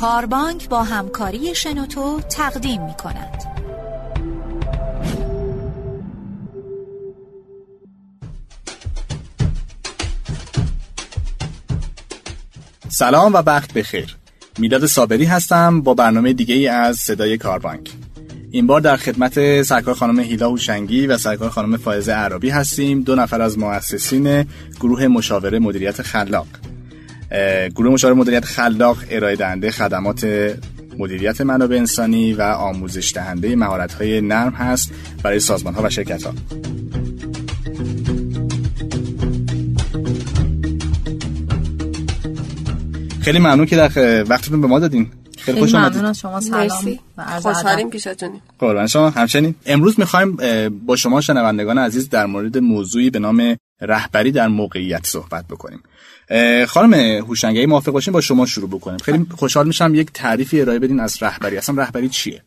کاربانک با همکاری شنوتو تقدیم می کند. سلام و وقت بخیر. می‌داد صابری هستم با برنامه دیگه ای از صدای کاربانک. این بار در خدمت سرکار خانم هیلا هوشنگی و سرکار خانم فائزه عربی هستیم. دو نفر از مؤسسین گروه مشاوره مدیریت خلاق. گروه مشاوره مدیریت خلاق ارائه دهنده خدمات مدیریت منابع انسانی و آموزش دهنده مهارت های نرم هست برای سازمان ها و شرکت ها خیلی ممنون که در وقتتون به ما دادین. خیلی خوش اومدید. شما. سلام. خوشحالیم پیشتونیم قربان شما. همچنین امروز می‌خوایم با شما شنوندگان عزیز در مورد موضوعی به نام رهبری در موقعیت صحبت بکنیم. خانم هوشنگی موافق باشین با شما شروع بکنیم. خیلی خوشحال میشم یک تعریفی ارائه بدین از رهبری. اصلا رهبری چیه؟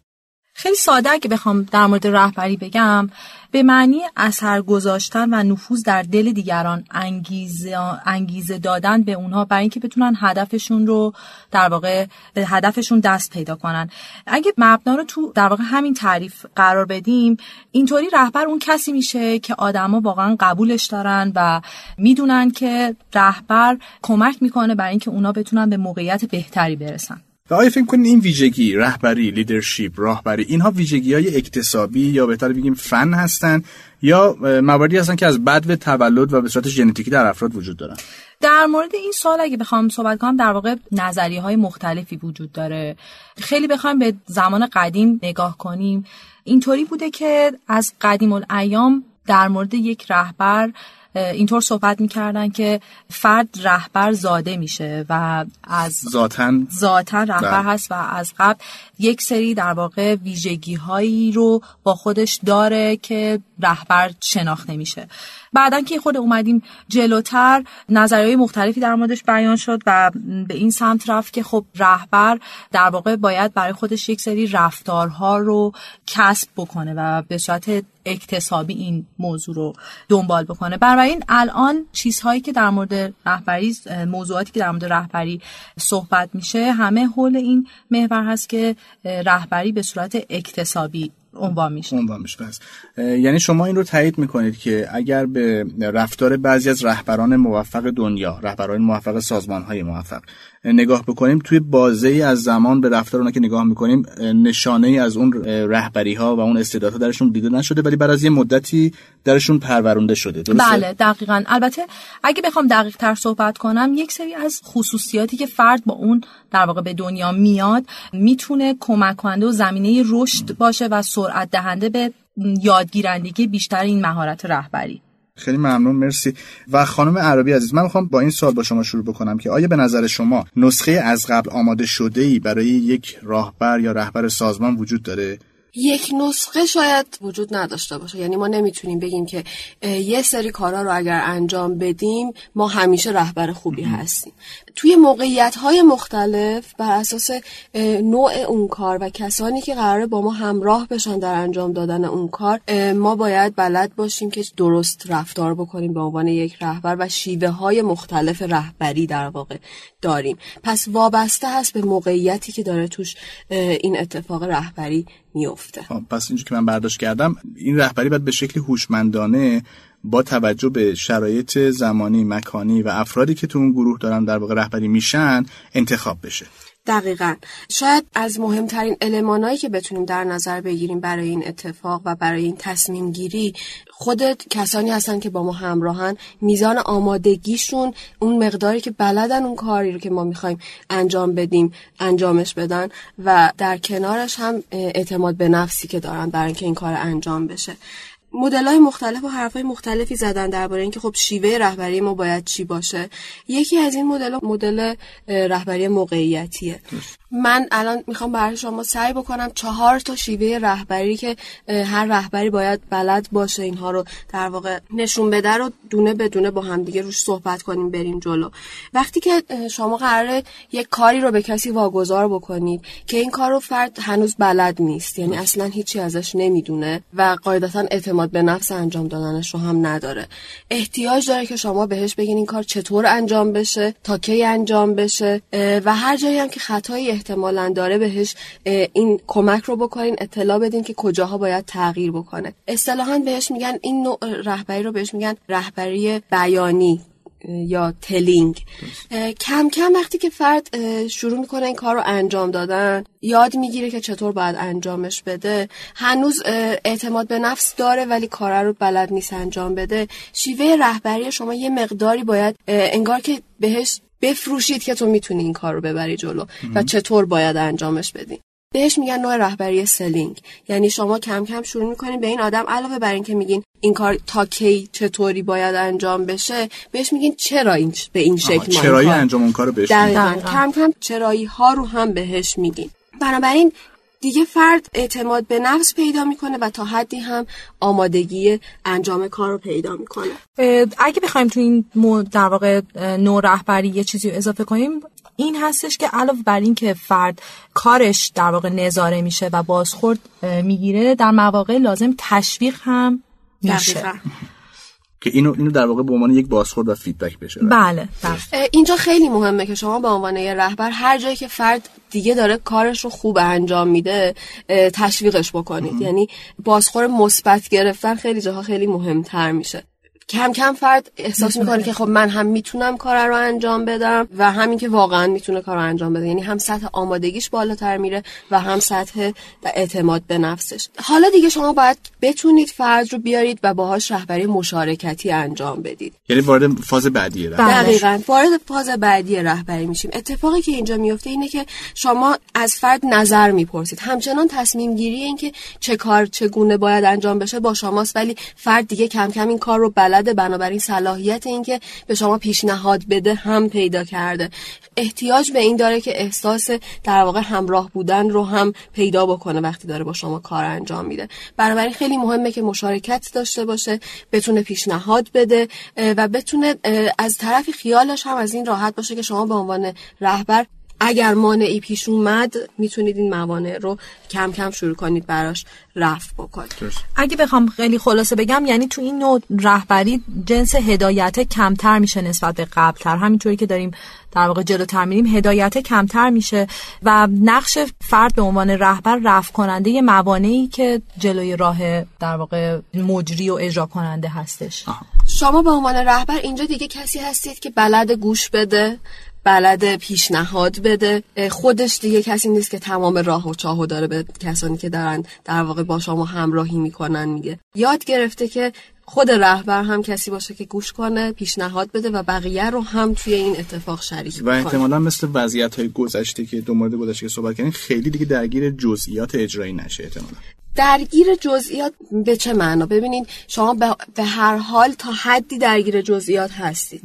خیلی ساده اگه بخوام در مورد رهبری بگم به معنی اثر گذاشتن و نفوذ در دل دیگران انگیزه, انگیزه دادن به اونها برای اینکه بتونن هدفشون رو در واقع به هدفشون دست پیدا کنن. اگه مبنا رو تو در واقع همین تعریف قرار بدیم اینطوری رهبر اون کسی میشه که آدما واقعا قبولش دارن و می‌دونن که رهبر کمک می‌کنه برای اینکه اونا بتونن به موقعیت بهتری برسن. و آیا فکر کنید این ویژگی رهبری لیدرشپ راهبری اینها ویژگی های اکتسابی یا بهتر بگیم فن هستن یا مواردی هستن که از بد و تولد و به صورت ژنتیکی در افراد وجود دارن؟ در مورد این سوال اگه بخوام صحبت کنم در واقع نظریه های مختلفی وجود داره. خیلی بخوایم به زمان قدیم نگاه کنیم. اینطوری بوده که از قدیم الایام در مورد یک رهبر اینطور صحبت می‌کردن که فرد رهبر زاده میشه و از ذاتن ذاتن رهبر بله. هست و از قبل یک سری در واقع ویژگی هایی رو با خودش داره که رهبر شناخته میشه بعدا که خود اومدیم جلوتر نظریه مختلفی در موردش بیان شد و به این سمت رفت که خب رهبر در واقع باید برای خودش یک سری رفتارها رو کسب بکنه و به صورت اکتسابی این موضوع رو دنبال بکنه. این الان چیزهایی که در مورد رهبری موضوعاتی که در مورد رهبری صحبت میشه همه حول این محور هست که رهبری به صورت اکتسابی عنوان میشه عنوان میشه بس. یعنی شما این رو تایید می‌کنید که اگر به رفتار بعضی از رهبران موفق دنیا رهبران موفق سازمان های موفق نگاه بکنیم توی بازه ای از زمان به رفتار اونا که نگاه می‌کنیم نشانه ای از اون رهبری ها و اون استعدادها درشون دیده نشده ولی بعد از یه مدتی درشون پرورونده شده درسته؟ بله دقیقا البته اگه بخوام دقیق تر صحبت کنم یک سری از خصوصیاتی که فرد با اون در واقع به دنیا میاد می‌تونه کمک کننده و زمینه رشد باشه و سرعت دهنده به یادگیرندگی بیشتر این مهارت رهبری. خیلی ممنون مرسی. و خانم عربی عزیز من می‌خوام با این سوال با شما شروع بکنم که آیا به نظر شما نسخه از قبل آماده شده ای برای یک راهبر یا رهبر سازمان وجود داره؟ یک نسخه شاید وجود نداشته باشه. یعنی ما نمی‌تونیم بگیم که یه سری کارا رو اگر انجام بدیم ما همیشه رهبر خوبی هستیم. توی موقعیت های مختلف بر اساس نوع اون کار و کسانی که قراره با ما همراه بشن در انجام دادن اون کار ما باید بلد باشیم که درست رفتار بکنیم به عنوان یک رهبر و شیوه های مختلف رهبری در واقع داریم. پس وابسته هست به موقعیتی که داره توش این اتفاق رهبری میفته خب، پس اینجا که من برداشت کردم این رهبری باید به شکل هوشمندانه با توجه به شرایط زمانی مکانی و افرادی که تو اون گروه دارن در واقع رهبری میشن انتخاب بشه. دقیقا. شاید از مهمترین المانایی که بتونیم در نظر بگیریم برای این اتفاق و برای این تصمیم گیری خودت کسانی هستن که با ما همراهن. میزان آمادگیشون اون مقداری که بلدن اون کاری رو که ما می‌خوایم انجام بدیم انجامش بدن و در کنارش هم اعتماد به نفسی که دارن برای اینکه این کار انجام بشه. مدل های مختلف و حرف های مختلفی زدن درباره اینکه خب شیوه رهبری ما باید چی باشه. یکی از این مدل مدل رهبری موقعیتیه. من الان می‌خوام برای شما سعی بکنم چهار تا شیوه رهبری که هر رهبری باید بلد باشه اینها رو در واقع نشون بده رو دونه به دونه با همدیگه روش صحبت کنیم بریم جلو. وقتی که شما قراره یک کاری رو به کسی واگذار بکنید که این کار رو فرد هنوز بلد نیست یعنی اصلا هیچی ازش نمی‌دونه و قاعدتا اعتماد اعتماد به نفس انجام دادنش رو هم نداره. احتیاج داره که شما بهش بگین این کار چطور انجام بشه تا کی انجام بشه و هر جایی هم که خطایی احتمالا داره بهش این کمک رو بکنین اطلاع بدین که کجاها باید تغییر بکنه. اصطلاحا بهش میگن این نوع رهبری رو بهش میگن رهبری بیانی. یا telling. کم کم وقتی که فرد شروع می‌کنه این کار رو انجام دادن یاد می‌گیره که چطور باید انجامش بده هنوز اعتماد به نفس داره ولی کار رو بلد نیست انجام بده شیوه رهبری شما یه مقداری باید انگار که بهش بفروشید که تو می‌تونی این کار رو ببری جلو و چطور باید انجامش بدی. بهش میگن نوع رهبری selling. یعنی شما کم کم شروع می‌کنین به این آدم علاوه بر اینکه میگین این کار تا کی چطوری باید انجام بشه بهش میگین چرا این به این شکل چرایی انجام اون کارو بهش کم کم چرایی ها رو هم بهش میگین. بنابراین دیگه فرد اعتماد به نفس پیدا می‌کنه و تا حدی هم آمادگی انجام کار رو پیدا می‌کنه. اگه بخوایم تو این در واقع نوع رهبری یه چیزی رو اضافه کنیم این هستش که علاوه بر این که فرد کارش در واقع نظاره میشه و بازخورد می‌گیره در مواقع لازم تشویق هم میشه. که اینو اینو در واقع به عنوان یک بازخورد و فیدبک بشه. بله, بله. اینجا خیلی مهمه که شما به عنوان یه رهبر هر جایی که فرد دیگه داره کارش رو خوب انجام میده تشویقش بکنید. یعنی بازخور مثبت گرفتن خیلی جاها خیلی مهمتر میشه. کم کم فرد احساس می‌کنه که خب من هم می‌تونم کار رو انجام بدم و همین که واقعا می‌تونه کار رو انجام بده. یعنی هم سطح آمادگیش بالاتر میره و هم سطح اعتماد به نفسش. حالا دیگه شما باید بتونید فرد رو بیارید و باهاش رهبری مشارکتی انجام بدید. یعنی وارد فاز بعدی رهبری دقیقاً. وارد فاز بعدی رهبری میشیم. اتفاقی که اینجا میفته اینه که شما از فرد نظر می‌پرسید. همچنان تصمیم گیری این که چه کار چگونه باید انجام بشه با شماست ولی فرد دیگه کم کم این کار رو بلده بنابراین صلاحیت اینکه به شما پیشنهاد بده هم پیدا کرده. احتیاج به این داره که احساس در واقع همراه بودن رو هم پیدا بکنه وقتی داره با شما کار انجام میده. بنابراین خیلی مهمه که مشارکت داشته باشه بتونه پیشنهاد بده و بتونه از طرف خیالش هم از این راحت باشه که شما به عنوان رهبر اگر مانعی پیش اومد می‌تونید این موانع رو کم کم شروع کنید براش رفع بکنید. اگه بخوام خیلی خلاصه بگم یعنی تو این نوع رهبری جنس هدایت کمتر میشه نسبت به قبلتر. همینطوری که داریم در واقع جلوتر میریم هدایت کمتر میشه و نقش فرد به عنوان رهبر رفع کننده موانعی که جلوی راه در واقع مجری و اجرا کننده هستش شما به عنوان رهبر اینجا دیگه کسی هستید که بلد گوش بده بلد پیشنهاد بده. خودش دیگه کسی نیست که تمام راه و چاهو داره به کسانی که دارن در واقع با شما همراهی می‌کنن میگه. یاد گرفته که خود رهبر هم کسی باشه که گوش کنه پیشنهاد بده و بقیه رو هم توی این اتفاق شریک و احتمالا مثل وضعیت های گذشته که دو مورد گذشته که صحبت کردین خیلی دیگه درگیر جزئیات اجرایی نشه احتمالا. درگیر جزئیات به چه معنا؟ ببینید شما به هر حال تا حدی درگیر جزئیات هستید.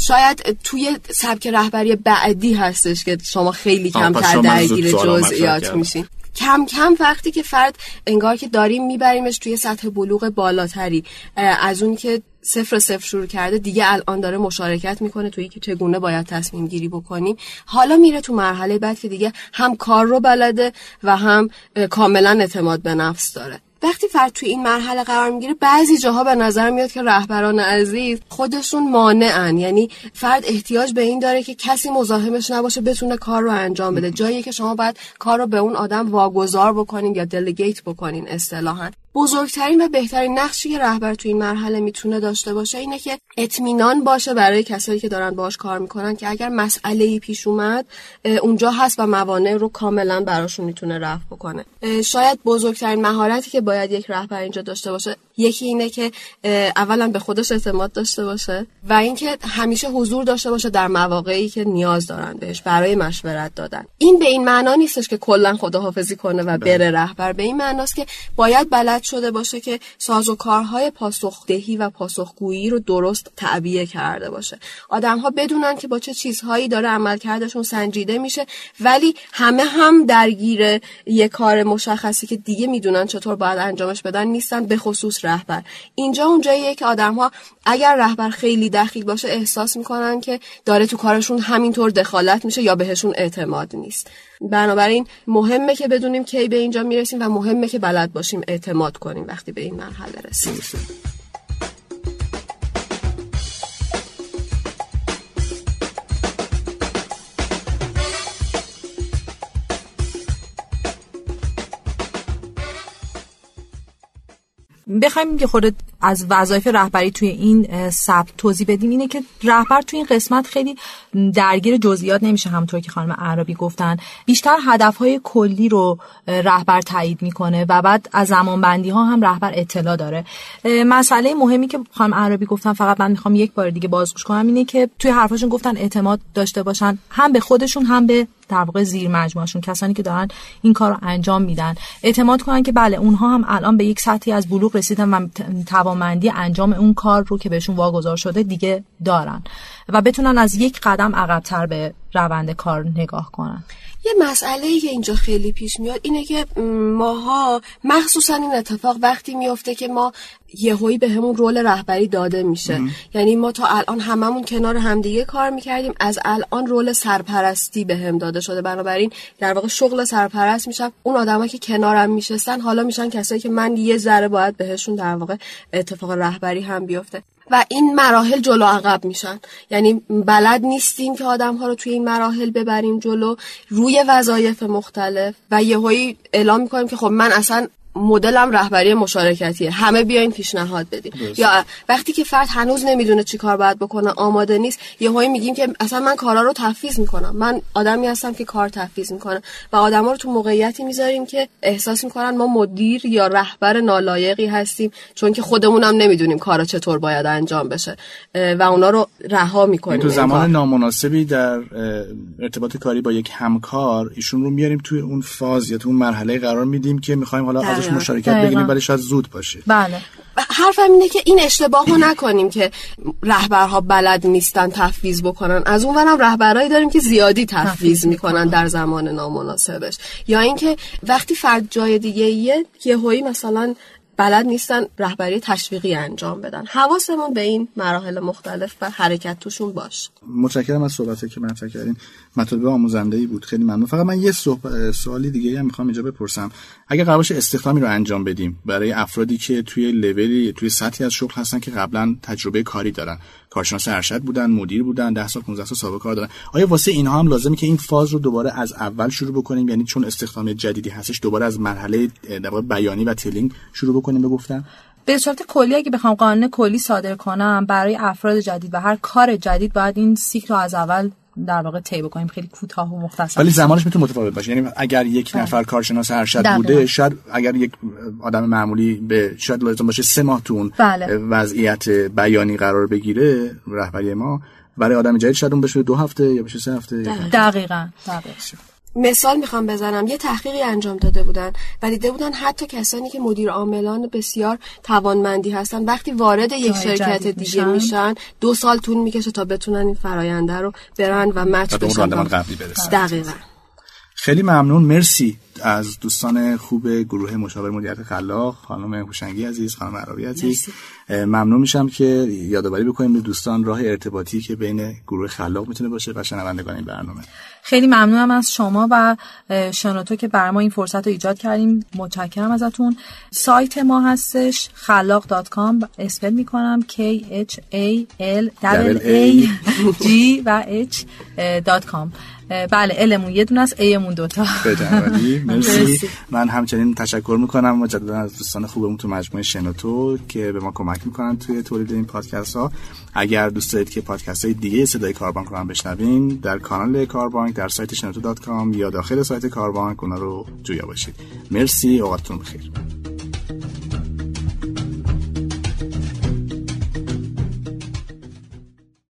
شاید توی سبک رهبری بعدی هستش که شما خیلی کمتر درگیر جزئیات میشین. کم کم وقتی که فرد انگار که داریم میبریمش توی سطح بلوغ بالاتری از اون که صفر صفر شروع کرده دیگه الان داره مشارکت می‌کنه توی که چگونه باید تصمیم گیری بکنیم. حالا میره تو مرحله بعد که دیگه هم کار رو بلده و هم کاملا اعتماد به نفس داره. وقتی فرد توی این مرحله قرار می‌گیره بعضی جاها به نظر میاد که رهبران عزیز خودشون مانعن. یعنی فرد احتیاج به این داره که کسی مزاحمش نباشه بتونه کار رو انجام بده. جایی که شما باید کار رو به اون آدم واگذار بکنین یا دلگیت بکنین اصطلاحا. بزرگترین و بهترین نقشی که رهبر تو این مرحله می‌تونه داشته باشه اینه که اطمینان باشه برای کسایی که دارن باش کار می‌کنن که اگر مسئله ای پیش اومد اونجا هست و موانع رو کاملا براشون می‌تونه رفع بکنه. شاید بزرگترین مهارتی که باید یک رهبر اینجا داشته باشه یکی اینه که اولا به خودش اعتماد داشته باشه و اینکه همیشه حضور داشته باشه در مواقعی که نیاز دارن بهش برای مشورت دادن. این به این معنا نیستش که کلا خداحافظی کنه و بره بله. رهبر. به این معناست که باید بلد شده باشه که سازوکارهای پاسخدهی و پاسخگویی رو درست تعبیه کرده باشه. آدم ها بدونن که با چه چیزهایی داره عملکردشون سنجیده میشه ولی همه هم درگیر یه کار مشخصی که دیگه می‌دونن چطور باید انجامش بدن نیستن به خصوص رهبر. اینجا اونجاییه که آدم ها اگر رهبر خیلی دخیل باشه احساس می‌کنن که داره تو کارشون همینطور دخالت میشه یا بهشون اعتماد نیست. بنابراین مهمه که بدونیم کی به اینجا می‌رسیم و مهمه که بلد باشیم اعتماد کنیم وقتی به این مرحله رسیم بخوایم که خودت از وظایف رهبری توی این سبک توضیح بدیم اینه که رهبر توی این قسمت خیلی درگیر جزئیات نمیشه همونطور که خانم عربی گفتن. بیشتر هدفهای کلی رو رهبر تایید می‌کنه و بعد از زمانبندی ها هم رهبر اطلاع داره. مسئله مهمی که خانم عربی گفتن فقط من می‌خوام یک بار دیگه بازگوش کنم اینه که توی حرفاشون گفتن اعتماد داشته باشن هم به خودشون هم به در واقع زیر مجموعشون کسانی که دارن این کار رو انجام میدن. اعتماد کنن که بله اونها هم الان به یک سطحی از بلوغ رسیدن و توانمندی انجام اون کار رو که بهشون واگذار شده دیگه دارن. و بتونن از یک قدم عقبتر به روند کار نگاه کنن. یه مسئله ای که اینجا خیلی پیش میاد اینه که ماها مخصوصا این اتفاق وقتی میفته که ما یهویی به همون رول رهبری داده میشه. یعنی ما تا الان هممون کنار همدیگه کار می‌کردیم از الان رول سرپرستی به هم داده شده. بنابراین در واقع شغل سرپرست میشم اون آدما که کنارم میشستن حالا میشن کسایی که من یه ذره باید بهشون در واقع اتفاق رهبری هم بیفته. و این مراحل جلو عقب میشن. یعنی بلد نیستیم که آدم ها رو توی این مراحل ببریم جلو. روی وظایف مختلف و یهویی اعلام می‌کنیم که خب من اصلا مدلم رهبری مشارکتیه. همه بیاین پیشنهاد بدین. یا وقتی که فرد هنوز نمی‌دونه چی کار باید بکنه آماده نیست یهویی میگیم که اصلا من کارا رو تفویض می‌کنم. من آدمی هستم که کار تفویض می‌کنم و آدما رو تو موقعیتی می‌ذاریم که احساس می‌کنن ما مدیر یا رهبر نالایقی هستیم چون که خودمونم نمی‌دونیم کارا چطور باید انجام بشه. و اونا رو رها می‌کنیم. تو زمان نامناسبی در ارتباط کاری با یک همکار ایشون رو میاریم توی اون فاز یا تو اون مرحله قرار میدیم که می‌خوایم حالا ازش مشارکت بگیریم ولی شاید زود باشه. بله. حرفم اینه که این اشتباه رو نکنیم که رهبرها بلد نیستن تفویض بکنن. از اون ورم رهبرایی داریم که زیادی تفویض می‌کنن در زمان نامناسبش. یا اینکه وقتی فرد جای دیگه یه یهویی مثلا بلد نیستن رهبری تشویقی انجام بدن. حواسمون به این مراحل مختلف و حرکت توشون باش. متشکرم از صحبتی که مطرح کردین. مطالب آموزنده ای بود. خیلی ممنون. فقط من یه سوالی دیگه هم می‌خوام اینجا بپرسم. اگه قرار استخدامی رو انجام بدیم برای افرادی که توی لولی توی سطحی از شغل هستن که قبلا تجربه کاری دارن. کارشناس ارشد بودن مدیر بودن 10 سال 15 سال سابقه کار دارن. آیا واسه اینها هم لازمه که این فاز رو دوباره از اول شروع بکنیم؟ یعنی چون استخدام جدیدی هستش دوباره از مرحله بیانی و تلینگ شروع بکنیم؟ بگفتم به صورت کلی اگه بخوام قانون کلی صادر کنم برای افراد جدید و هر کار جدید باید این سیکل رو از اول در واقع طی بکنیم. خیلی کوتاه و مختصر. ولی زمانش می‌تونه متفاوت باشه. یعنی اگر یک بله. نفر کارشناس ارشد بوده شاید اگر یک آدم معمولی به شاید لازم باشه سه ماه تون بله. وضعیت بیانی قرار بگیره رهبری ما برای آدم جدید شاید اون بشه دو هفته یا بشه سه هفته دقیقا. دقیقا, دقیقا. مثال می‌خوام بزنم. یه تحقیقی انجام داده بودن و دیده بودن حتی کسانی که مدیر عاملان بسیار توانمندی هستن. وقتی وارد یک شرکت دیگه میشن. میشن دو سال طول می‌کشه تا بتونن این فراینده رو برن و مچ بشن دقیقا. خیلی ممنون. مرسی از دوستان خوب گروه مشاور مدیریت خلاق خانم هوشنگی عزیز خانم عربی عزیز. ممنون میشم که یادآوری بکنیم به دوستان راه ارتباطی که بین گروه خلاق می‌تونه باشه و شنوندگان این برنامه. خیلی ممنونم از شما و شنوتو که بر ما این فرصت رو ایجاد کردیم. متشکرم ازتون. سایت ما هستش خلاق.com اسپل می‌کنم. K h a l a g و h.com بله المون یه دونه است ایمون دوتا مرسی. من همچنین تشکر می‌کنم مجددا از دوستان خوبمون تو مجموعه شنوتو که به ما کمک می‌کنن توی تولید این پادکست ها اگر دوست دارید که پادکست های دیگه صدای کاربانک رو هم بشنوین در کانال کاربانک در سایت شنوتو دات کام یا داخل سایت کاربانک اونا رو جویا باشید. مرسی اوقاتتون بخیر.